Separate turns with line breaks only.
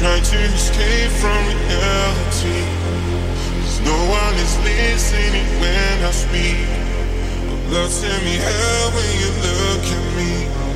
trying to escape from reality. Cause no one is listening when I speak. I'm lost in me hell when you look at me.